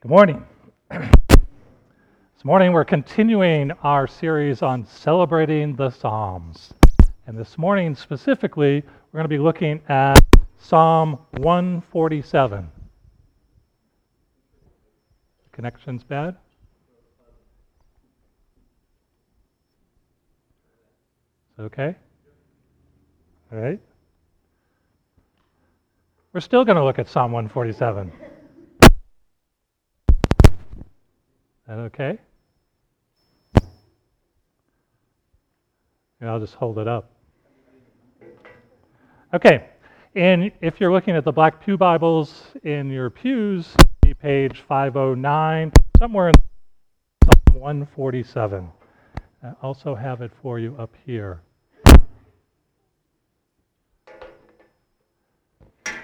Good morning. this morning we're continuing our series on celebrating the Psalms. And this morning specifically, we're going to be looking at Psalm 147. Connection's bad? Okay? All right? We're still going to look at Psalm 147. That okay? I'll just hold it up. Okay, and if you're looking at the Black Pew Bibles in your pews, page 509, somewhere in Psalm 147. I also have it for you up here.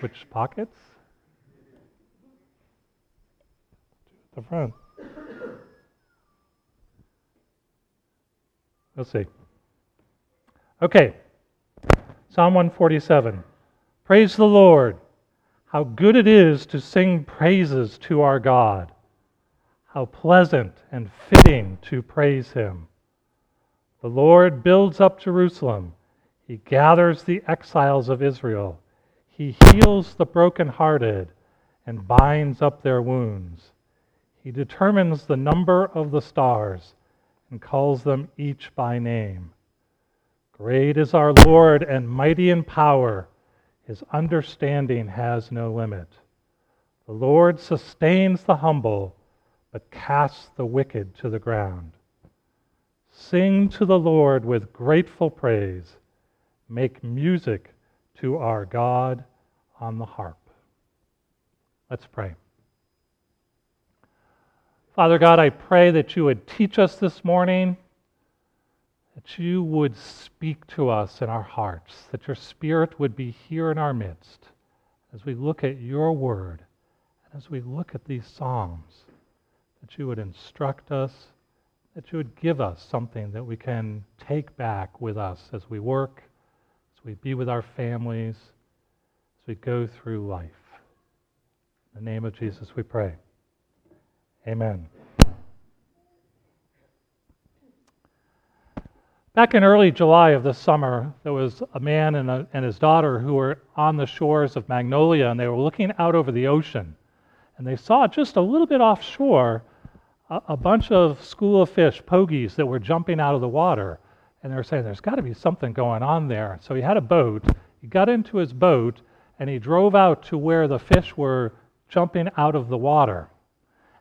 Which pockets? The front. Let's see. Okay. Psalm 147. Praise the Lord. How good it is to sing praises to our God. How pleasant and fitting to praise Him. The Lord builds up Jerusalem. He gathers the exiles of Israel. He heals the brokenhearted and binds up their wounds. He determines the number of the stars and calls them each by name. Great is our Lord and mighty in power. His understanding has no limit. The Lord sustains the humble, but casts the wicked to the ground. Sing to the Lord with grateful praise. Make music to our God on the harp. Let's pray. Father God, I pray that you would teach us this morning, that you would speak to us in our hearts, that your Spirit would be here in our midst as we look at your word, and as we look at these Psalms, that you would instruct us, that you would give us something that we can take back with us as we work, as we be with our families, as we go through life. In the name of Jesus we pray. Amen. Back in early July of this summer, there was a man and, a, and his daughter who were on the shores of Magnolia and they were looking out over the ocean. And they saw just a little bit offshore a, a bunch of school of fish, pogies, that were jumping out of the water. And they were saying, There's got to be something going on there. So he had a boat. He got into his boat and he drove out to where the fish were jumping out of the water.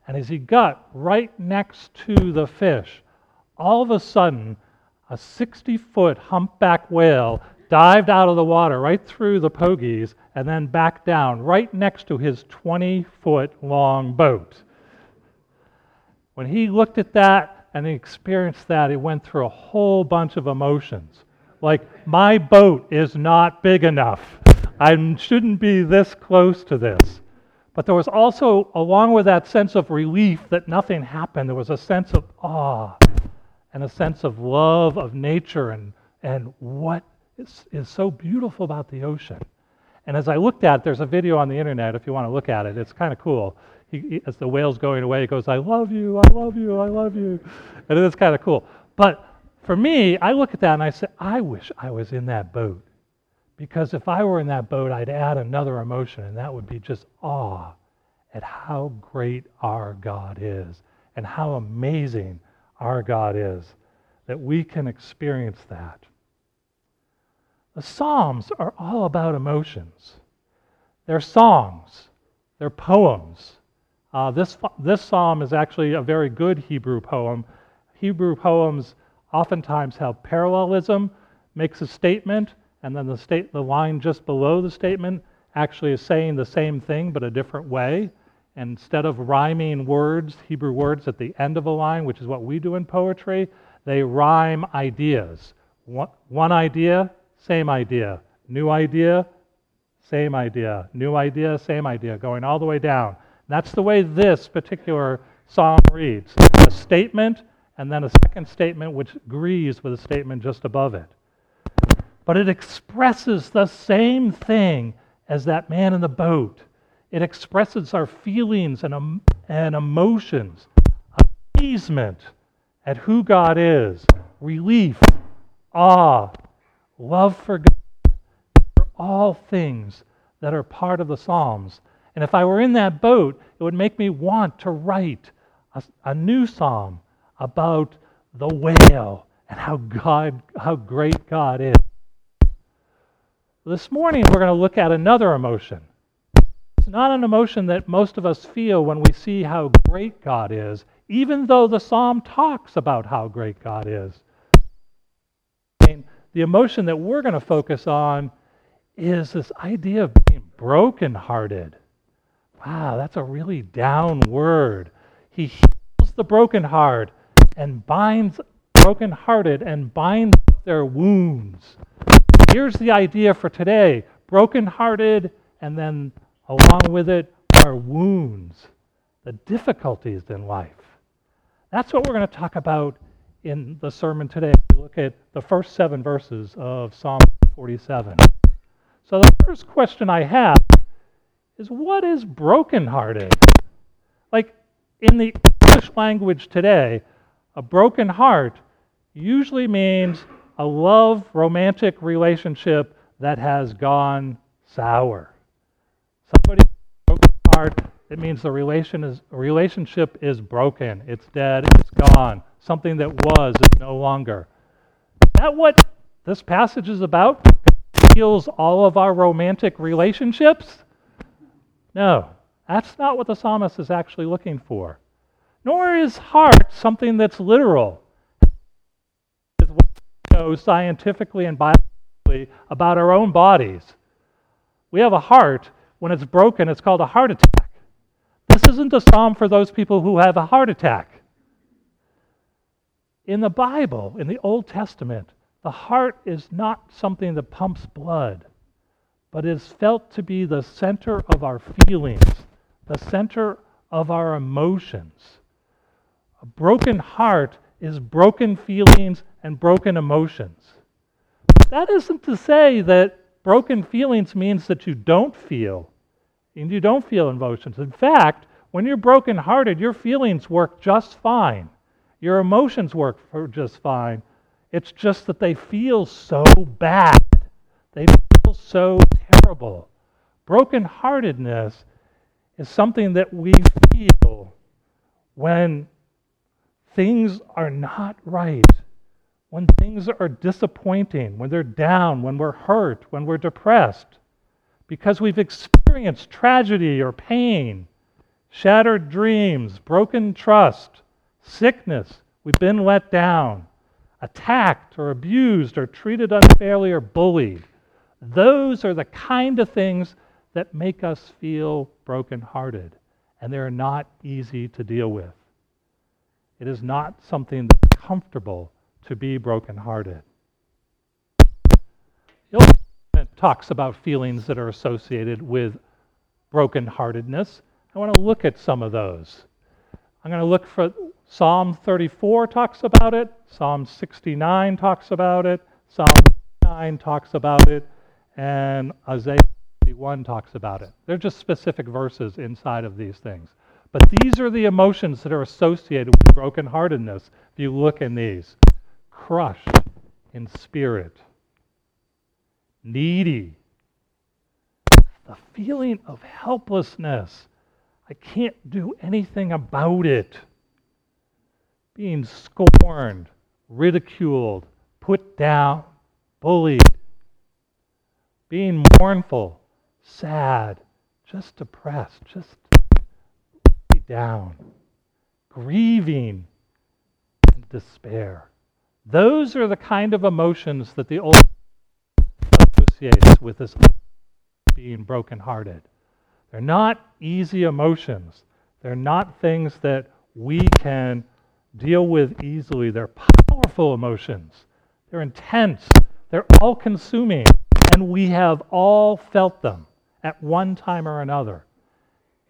And as he got right next to the fish, all of a sudden, a 60 foot humpback whale dived out of the water right through the pogies and then back down right next to his 20 foot long boat. When he looked at that and experienced that, he went through a whole bunch of emotions. Like, my boat is not big enough. I shouldn't be this close to this. But there was also, along with that sense of relief that nothing happened, there was a sense of awe and a sense of love of nature and, and what is, is so beautiful about the ocean. And as I looked at it, there's a video on the internet if you want to look at it. It's kind of cool. He, he, as the whale's going away, he goes, I love you, I love you, I love you. And it is kind of cool. But for me, I look at that and I say, I wish I was in that boat. Because if I were in that boat, I'd add another emotion, and that would be just awe at how great our God is and how amazing our God is, that we can experience that. The Psalms are all about emotions. They're songs, they're poems. Uh, this, this psalm is actually a very good Hebrew poem. Hebrew poems oftentimes have parallelism, makes a statement, and then the, state, the line just below the statement actually is saying the same thing but a different way. And instead of rhyming words, Hebrew words at the end of a line, which is what we do in poetry, they rhyme ideas. One, one idea, same idea. New idea, same idea. New idea, same idea, going all the way down. That's the way this particular psalm reads a statement, and then a second statement which agrees with a statement just above it. But it expresses the same thing as that man in the boat It expresses our feelings and, um, and emotions, amazement at who God is, relief, awe, love for God. are all things that are part of the Psalms. And if I were in that boat, it would make me want to write a, a new psalm about the whale and how God, how great God is. This morning we're going to look at another emotion. It's not an emotion that most of us feel when we see how great God is, even though the psalm talks about how great God is. The emotion that we're going to focus on is this idea of being brokenhearted. Wow, that's a really down word. He heals the broken heart and binds brokenhearted and binds their wounds. Here's the idea for today brokenhearted, and then along with it are wounds, the difficulties in life. That's what we're going to talk about in the sermon today. We look at the first seven verses of Psalm 47. So the first question I have is what is brokenhearted? Like in the English language today, a broken heart usually means a love romantic relationship that has gone sour. Somebody broken heart, it means the relation is, relationship is broken. It's dead, it's gone. Something that was is no longer. Is that what this passage is about? Heals all of our romantic relationships? No, that's not what the psalmist is actually looking for. Nor is heart something that's literal know scientifically and biologically about our own bodies. We have a heart. When it's broken, it's called a heart attack. This isn't a psalm for those people who have a heart attack. In the Bible, in the Old Testament, the heart is not something that pumps blood, but is felt to be the center of our feelings, the center of our emotions. A broken heart is broken feelings and broken emotions. That isn't to say that broken feelings means that you don't feel and you don't feel emotions. In fact, when you're brokenhearted, your feelings work just fine. Your emotions work just fine. It's just that they feel so bad. They feel so terrible. Brokenheartedness is something that we feel when things are not right, when things are disappointing, when they're down, when we're hurt, when we're depressed, because we've experienced tragedy or pain, shattered dreams, broken trust, sickness, we've been let down, attacked or abused or treated unfairly or bullied. Those are the kind of things that make us feel brokenhearted, and they're not easy to deal with. It is not something that's comfortable to be brokenhearted. Old talks about feelings that are associated with brokenheartedness. I want to look at some of those. I'm going to look for Psalm 34 talks about it, Psalm 69 talks about it, Psalm 9 talks about it, and Isaiah 51 talks about it. They're just specific verses inside of these things. But these are the emotions that are associated with brokenheartedness. If you look in these crushed in spirit, needy, the feeling of helplessness. I can't do anything about it. Being scorned, ridiculed, put down, bullied, being mournful, sad, just depressed, just down, grieving, and despair. Those are the kind of emotions that the Old associates with this being brokenhearted. They're not easy emotions. They're not things that we can deal with easily. They're powerful emotions. They're intense. They're all consuming. And we have all felt them at one time or another.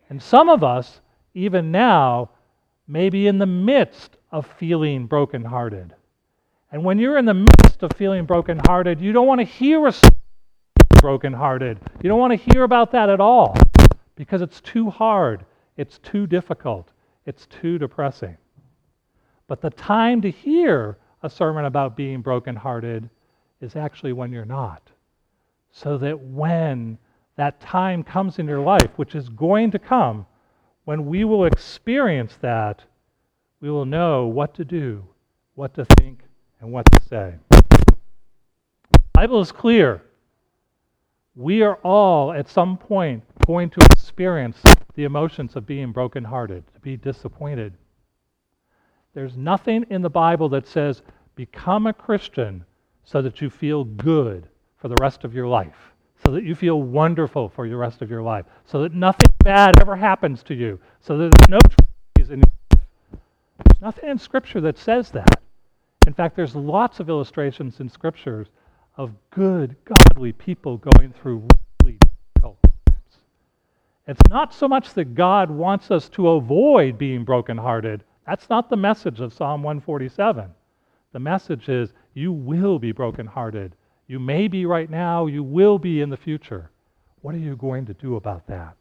And some of us even now, maybe in the midst of feeling brokenhearted. And when you're in the midst of feeling brokenhearted, you don't want to hear a brokenhearted. You don't want to hear about that at all because it's too hard, it's too difficult, it's too depressing. But the time to hear a sermon about being brokenhearted is actually when you're not. So that when that time comes in your life, which is going to come, when we will experience that, we will know what to do, what to think, and what to say. The Bible is clear. We are all at some point going to experience the emotions of being brokenhearted, to be disappointed. There's nothing in the Bible that says, become a Christian so that you feel good for the rest of your life, so that you feel wonderful for the rest of your life, so that nothing bad ever happens to you, so that there's no tragedies in. There's nothing in Scripture that says that. In fact, there's lots of illustrations in Scriptures of good, godly people going through really difficult times. It's not so much that God wants us to avoid being brokenhearted. That's not the message of Psalm 147. The message is you will be brokenhearted. You may be right now, you will be in the future. What are you going to do about that?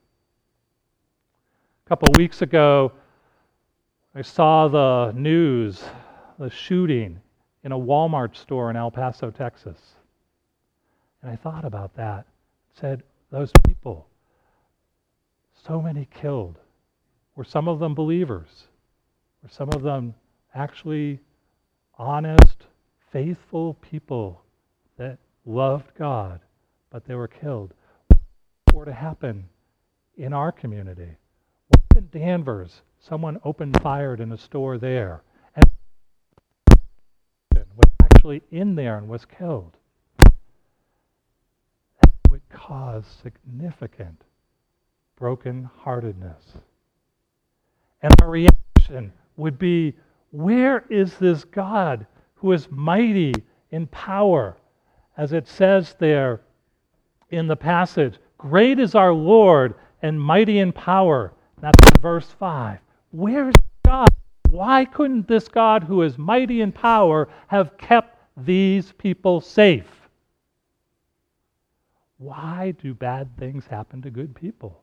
A couple of weeks ago, I saw the news, the shooting in a Walmart store in El Paso, Texas. And I thought about that. Said, those people, so many killed. Were some of them believers? Were some of them actually honest, faithful people that loved God, but they were killed? Were to happen in our community? What in Danvers? Someone opened fired in a store there and was actually in there and was killed That would cause significant brokenheartedness. And our reaction would be where is this God who is mighty in power? As it says there in the passage, great is our Lord and mighty in power. That's verse 5. Where is God? Why couldn't this God who is mighty in power have kept these people safe? Why do bad things happen to good people?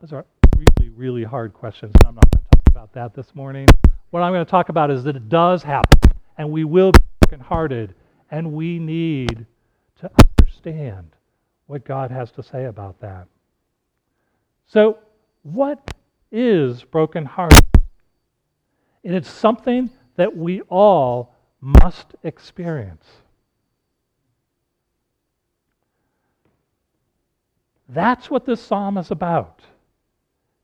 Those are really, really hard questions, and I'm not going to talk about that this morning. What I'm going to talk about is that it does happen, and we will be brokenhearted, and we need to understand what God has to say about that. So, what is broken heart? It is something that we all must experience. That's what this psalm is about.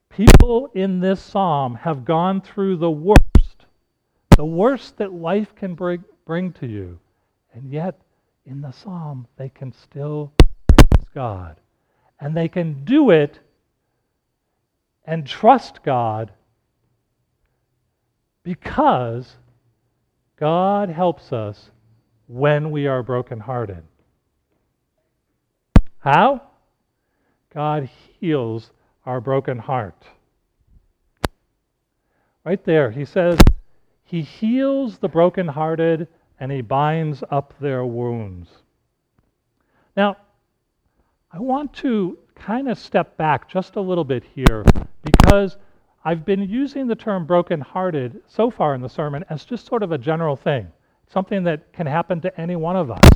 People in this psalm have gone through the worst, the worst that life can bring, bring to you. And yet, in the psalm, they can still praise God. And they can do it and trust God because God helps us when we are brokenhearted. How? God heals our broken heart. Right there, he says, He heals the brokenhearted and He binds up their wounds. Now, I want to kind of step back just a little bit here because I've been using the term brokenhearted so far in the sermon as just sort of a general thing, something that can happen to any one of us.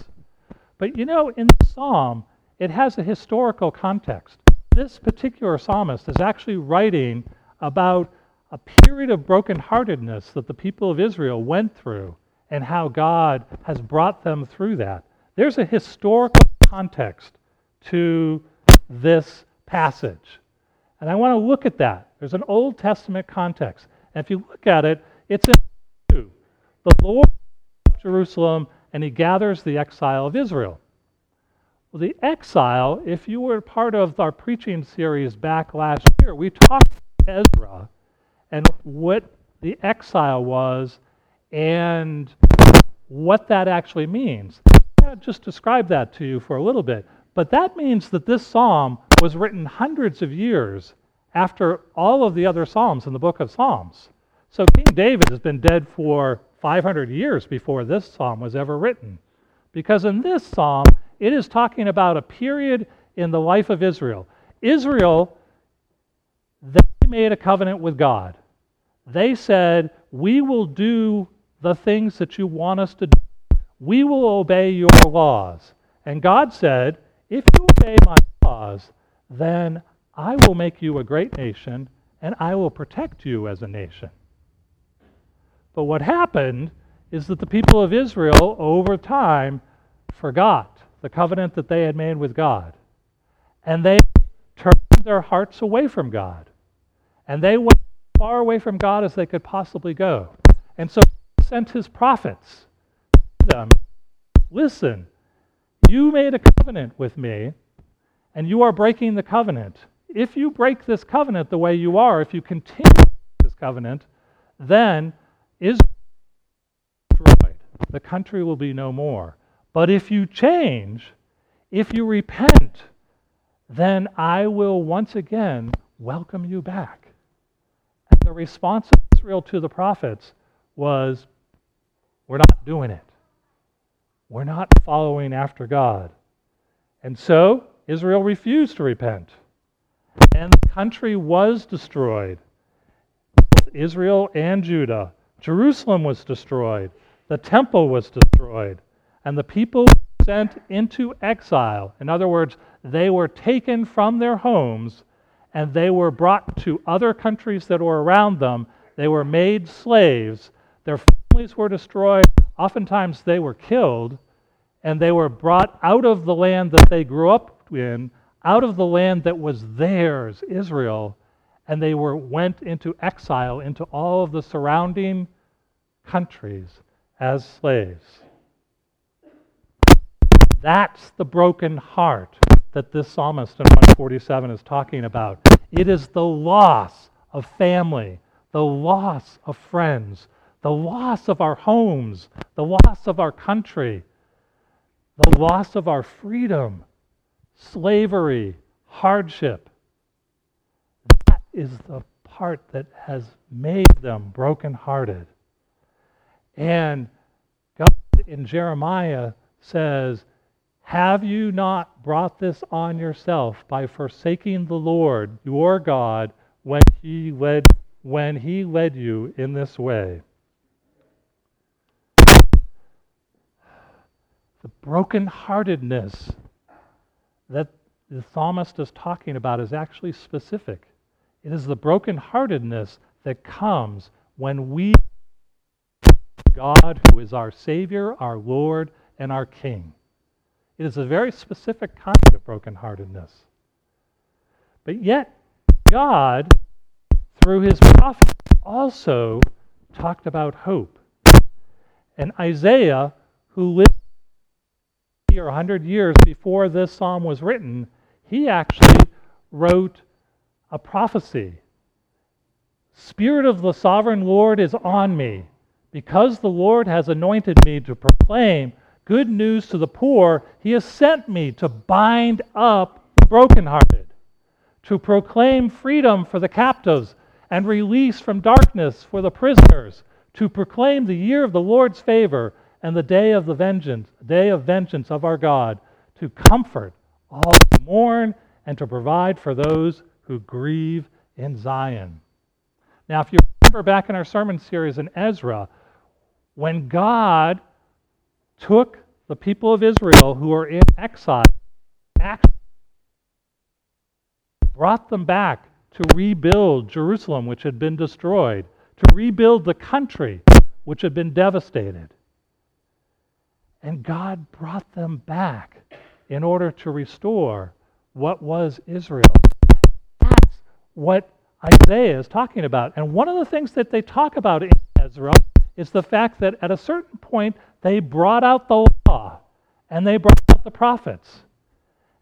But you know, in the psalm, it has a historical context. This particular psalmist is actually writing about a period of brokenheartedness that the people of Israel went through and how God has brought them through that. There's a historical context to this passage. And I want to look at that. There's an Old Testament context. And if you look at it, it's in two. The Lord Jerusalem and he gathers the exile of Israel. Well, the exile, if you were part of our preaching series back last year, we talked about Ezra and what the exile was and what that actually means. To just describe that to you for a little bit. But that means that this psalm was written hundreds of years after all of the other psalms in the book of Psalms. So King David has been dead for 500 years before this psalm was ever written. Because in this psalm, it is talking about a period in the life of Israel. Israel, they made a covenant with God. They said, We will do the things that you want us to do. We will obey your laws. And God said, If you obey my laws, then I will make you a great nation and I will protect you as a nation. But what happened is that the people of Israel, over time, forgot the covenant that they had made with God. And they turned their hearts away from God. And they went as far away from God as they could possibly go. And so sent his prophets to them Listen, you made a covenant with me, and you are breaking the covenant. If you break this covenant the way you are, if you continue this covenant, then Israel will be destroyed. The country will be no more. But if you change, if you repent, then I will once again welcome you back. And the response of Israel to the prophets was, We're not doing it. We're not following after God. And so Israel refused to repent. And the country was destroyed. Israel and Judah. Jerusalem was destroyed. The temple was destroyed. And the people sent into exile. In other words, they were taken from their homes and they were brought to other countries that were around them. They were made slaves. Their families were destroyed. Oftentimes they were killed. And they were brought out of the land that they grew up in, out of the land that was theirs, Israel, and they were went into exile into all of the surrounding countries as slaves. That's the broken heart that this psalmist in 147 is talking about. It is the loss of family, the loss of friends, the loss of our homes, the loss of our country, the loss of our freedom, slavery, hardship. That is the part that has made them brokenhearted. And God in Jeremiah says, have you not brought this on yourself by forsaking the Lord your God when he led when he led you in this way? Brokenheartedness that the psalmist is talking about is actually specific. It is the brokenheartedness that comes when we God who is our Savior, our Lord, and our King. It is a very specific kind of brokenheartedness. But yet, God, through his prophet, also talked about hope. And Isaiah, who lived or 100 years before this psalm was written, he actually wrote a prophecy. Spirit of the sovereign Lord is on me, because the Lord has anointed me to proclaim good news to the poor, he has sent me to bind up the brokenhearted, to proclaim freedom for the captives and release from darkness for the prisoners, to proclaim the year of the Lord's favor and the day of the vengeance, day of vengeance of our God, to comfort all who mourn and to provide for those who grieve in Zion. Now, if you remember back in our sermon series in Ezra, when God took the people of Israel who are in exile, brought them back to rebuild Jerusalem, which had been destroyed, to rebuild the country, which had been devastated. And God brought them back in order to restore what was Israel. That's what Isaiah is talking about. And one of the things that they talk about in Ezra is the fact that at a certain point they brought out the law and they brought out the prophets.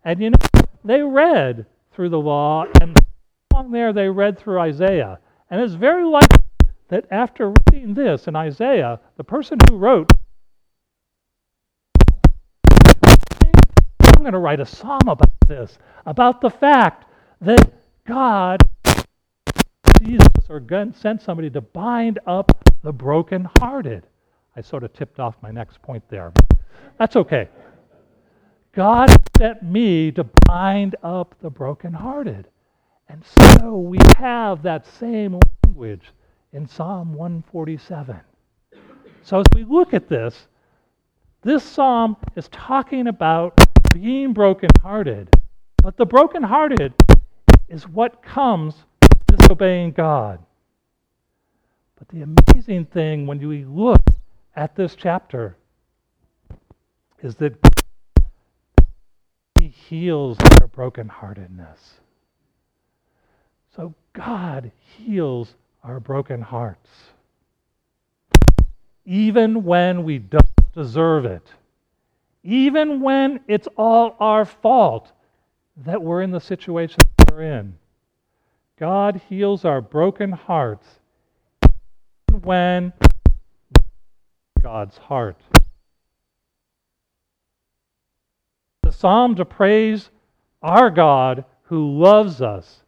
And you know, they read through the law, and along there they read through Isaiah. And it's very likely that after reading this in Isaiah, the person who wrote, I'm going to write a psalm about this, about the fact that God, Jesus, or sent somebody to bind up the brokenhearted. I sort of tipped off my next point there. That's okay. God sent me to bind up the brokenhearted. And so we have that same language in Psalm 147. So as we look at this, this psalm is talking about being brokenhearted, but the brokenhearted is what comes disobeying God. But the amazing thing when we look at this chapter is that He heals our brokenheartedness. So God heals our broken hearts. Even when we don't deserve it. Even when it's all our fault that we're in the situation we're in. God heals our broken hearts when God's heart. The psalm to praise our God who loves us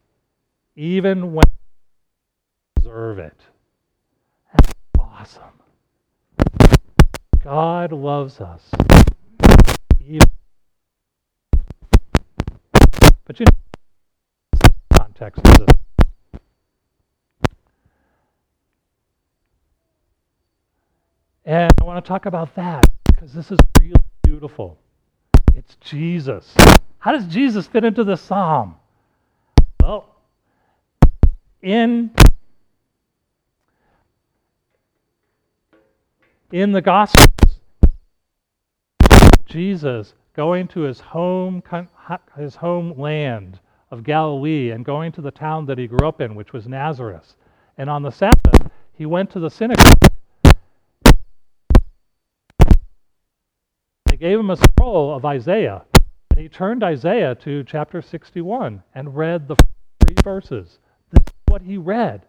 even when we deserve it. That's awesome. God loves us. Even but you know, context. And I want to talk about that because this is really beautiful. It's Jesus. How does Jesus fit into the psalm? Well, in in the Gospels, Jesus going to his home his homeland of Galilee and going to the town that he grew up in, which was Nazareth. And on the Sabbath, he went to the synagogue They gave him a scroll of Isaiah, and he turned Isaiah to chapter 61 and read the three verses. This is what he read.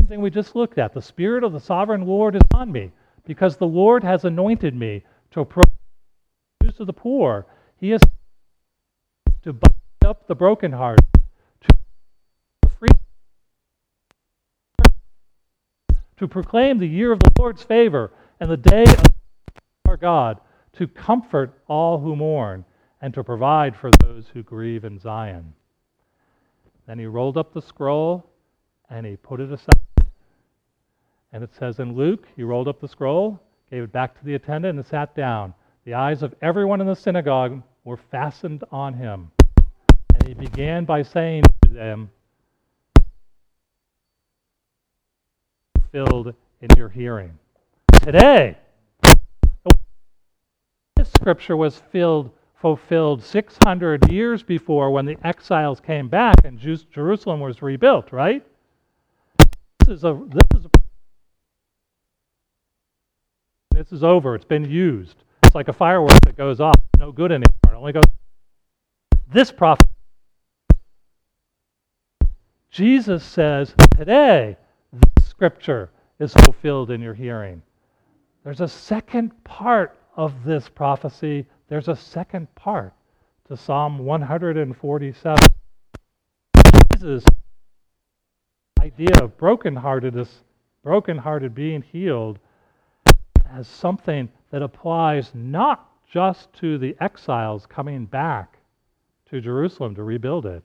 Same thing we just looked at. The Spirit of the sovereign Lord is on me, because the Lord has anointed me to proclaim to the poor. He has to bind up the brokenhearted, to free, to proclaim the year of the Lord's favor and the day of our God to comfort all who mourn, and to provide for those who grieve in Zion. Then he rolled up the scroll and he put it aside. And it says in Luke, he rolled up the scroll, gave it back to the attendant, and sat down. The eyes of everyone in the synagogue were fastened on him. And he began by saying to them, Filled in your hearing. Today, this scripture was filled, fulfilled 600 years before when the exiles came back and Jerusalem was rebuilt, right? This is a this is a, this is over. It's been used. Like a firework that goes off. No good anymore. It only goes. This prophet. Jesus says today, scripture is fulfilled in your hearing. There's a second part of this prophecy, there's a second part to Psalm 147. Jesus' idea of brokenheartedness, brokenhearted being healed, as something that applies not just to the exiles coming back to Jerusalem to rebuild it,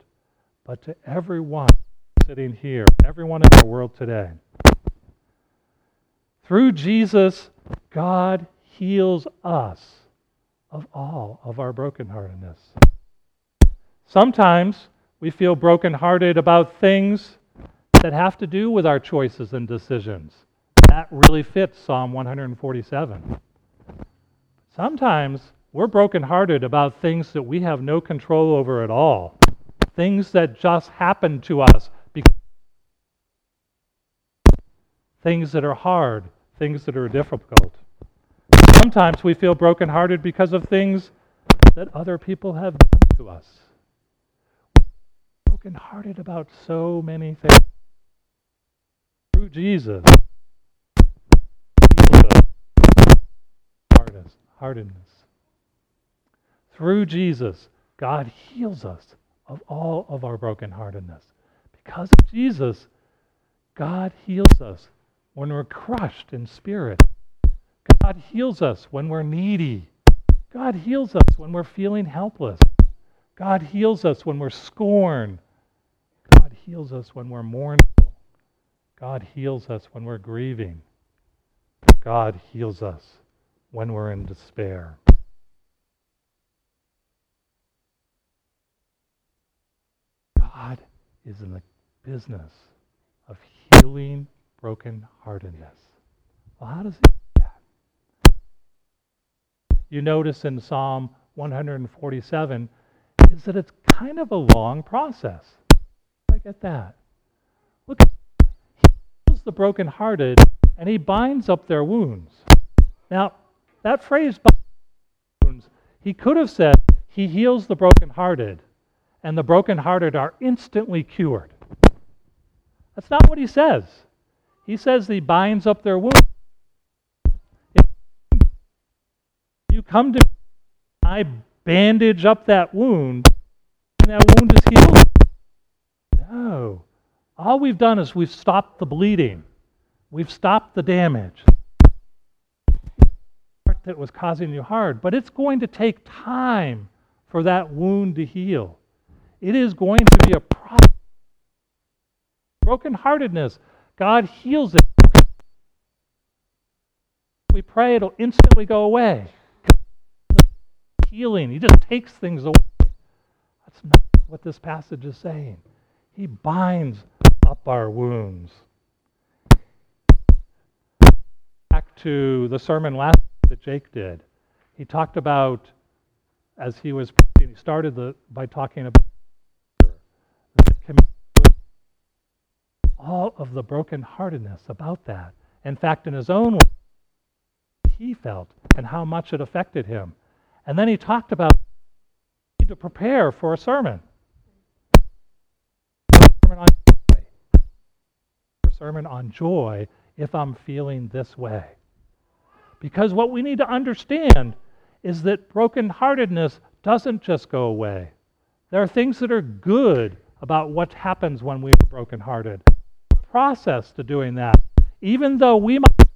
but to everyone sitting here, everyone in the world today. Through Jesus, God heals us of all of our brokenheartedness. Sometimes we feel brokenhearted about things that have to do with our choices and decisions. That really fits Psalm 147. Sometimes we're brokenhearted about things that we have no control over at all, things that just happen to us, things that are hard, things that are difficult. Sometimes we feel brokenhearted because of things that other people have done to us. Brokenhearted about so many things. Through Jesus, hardness, hardness. Through Jesus, God heals us of all of our brokenheartedness. Because of Jesus, God heals us when we're crushed in spirit God heals us when we're needy. God heals us when we're feeling helpless. God heals us when we're scorned. God heals us when we're mournful. God heals us when we're grieving. God heals us when we're in despair. God is in the business of healing brokenheartedness. Well, how does he do that? You notice in Psalm 147 is that it's kind of a long process. I get that. Look, he heals the brokenhearted and he binds up their wounds. Now, that phrase, he could have said, he heals the brokenhearted, and the brokenhearted are instantly cured. That's not what he says. He says he binds up their wounds. If you come to me, I bandage up that wound, and that wound is healed. No. All we've done is we've stopped the bleeding. We've stopped the damage that was causing you hard, but it's going to take time for that wound to heal. It is going to be a process. Brokenheartedness, God heals it. We pray, it'll instantly go away. Healing, He just takes things away. That's not what this passage is saying. He binds up our wounds. Back to the sermon last that Jake did. He talked about, as he was he started the, by talking about all of the brokenheartedness about that. In fact, in his own way, he felt and how much it affected him. And then he talked about to prepare for a sermon. Sermon on joy. Sermon on joy if I'm feeling this way. Because what we need to understand is that brokenheartedness doesn't just go away. There are things that are good about what happens when we are brokenhearted. The process to doing that. Even though we might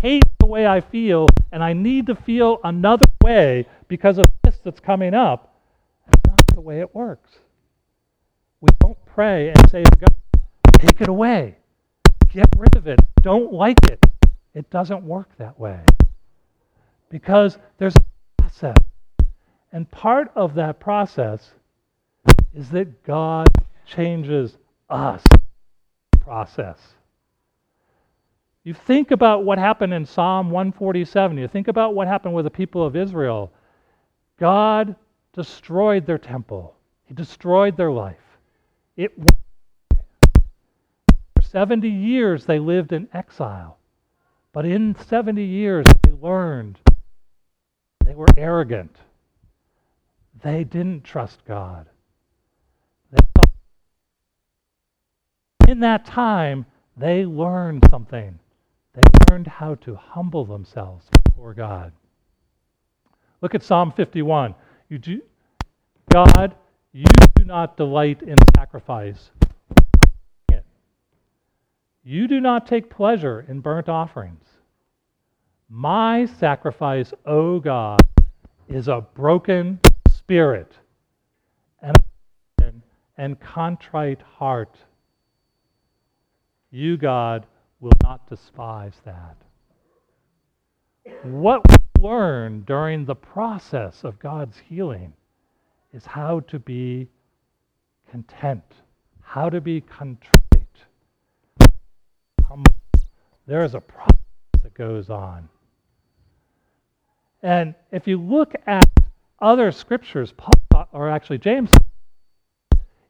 hate the way I feel and I need to feel another way because of this that's coming up, that's not the way it works. We don't pray and say to God, take it away, get rid of it, don't like it. It doesn't work that way. Because there's a process. And part of that process is that God changes us. Process. You think about what happened in Psalm 147. You think about what happened with the people of Israel. God destroyed their temple, He destroyed their life. It for 70 years they lived in exile. But in 70 years, they learned they were arrogant. They didn't trust God. in that time, they learned something. They learned how to humble themselves before God. Look at Psalm 51. You do, God, you do not delight in sacrifice. You do not take pleasure in burnt offerings. My sacrifice, O God, is a broken spirit and, and contrite heart. You, God, will not despise that. What we learn during the process of God's healing is how to be content, how to be contrite. There is a process that goes on. And if you look at other scriptures, Paul, or actually James,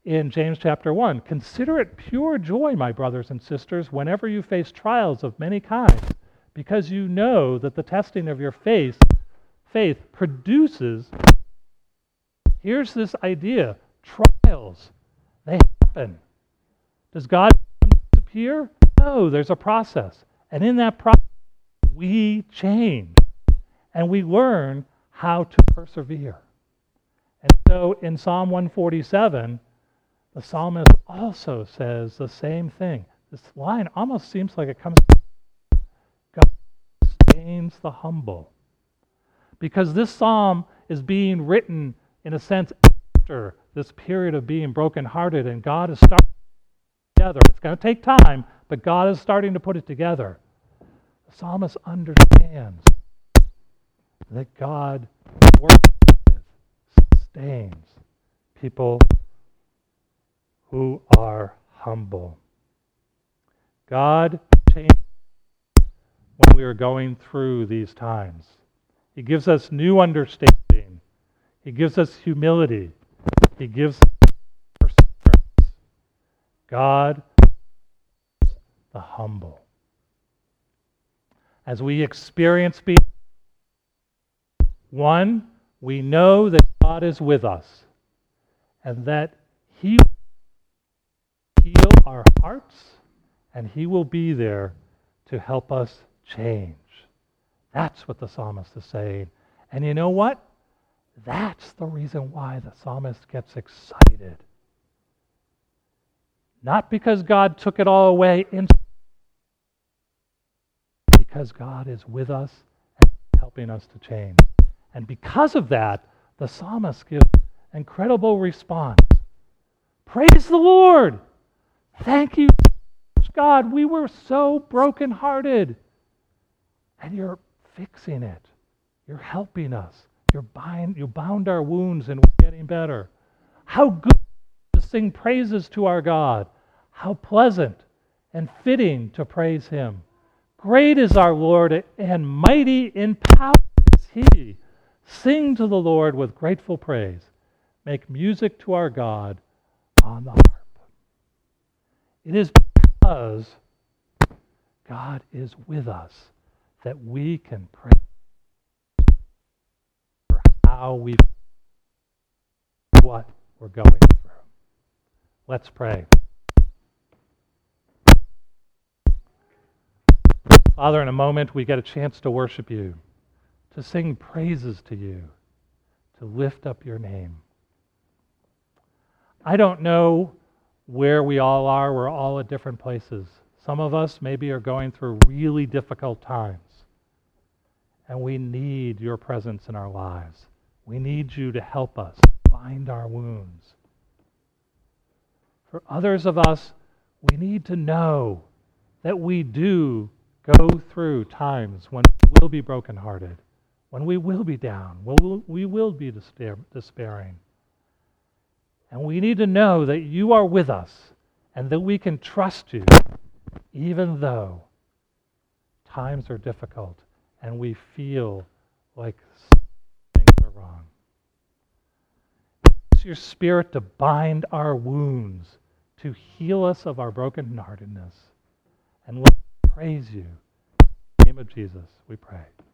in James chapter 1, consider it pure joy, my brothers and sisters, whenever you face trials of many kinds, because you know that the testing of your faith, faith produces. Here's this idea trials, they happen. Does God disappear? No, there's a process. And in that process, we change and we learn how to persevere. And so in Psalm 147, the psalmist also says the same thing. This line almost seems like it comes God sustains the humble. because this psalm is being written, in a sense, after this period of being brokenhearted, and God is starting together. It's going to take time, but God is starting to put it together. The psalmist understands that God works with, sustains people who are humble. God changes when we are going through these times. He gives us new understanding. He gives us humility. He gives us perseverance. God the humble. As we experience being one, we know that God is with us and that He will heal our hearts and He will be there to help us change. That's what the psalmist is saying. And you know what? That's the reason why the psalmist gets excited. Not because God took it all away, because God is with us and helping us to change. And because of that, the psalmist gives incredible response. Praise the Lord! Thank you, God. We were so brokenhearted. And you're fixing it. You're helping us. You're bind, you bound our wounds and we're getting better. How good sing praises to our God. How pleasant and fitting to praise Him. Great is our Lord and mighty in power is He. Sing to the Lord with grateful praise. Make music to our God on the harp. It is because God is with us that we can pray for how we what we're going through. Let's pray. Father, in a moment we get a chance to worship you, to sing praises to you, to lift up your name. I don't know where we all are. We're all at different places. Some of us maybe are going through really difficult times. And we need your presence in our lives. We need you to help us bind our wounds. For others of us, we need to know that we do go through times when we will be brokenhearted, when we will be down, when we will be despair, despairing. And we need to know that you are with us and that we can trust you even though times are difficult and we feel like things are wrong. Use your spirit to bind our wounds, to heal us of our brokenheartedness. And let us praise you. In the name of Jesus, we pray.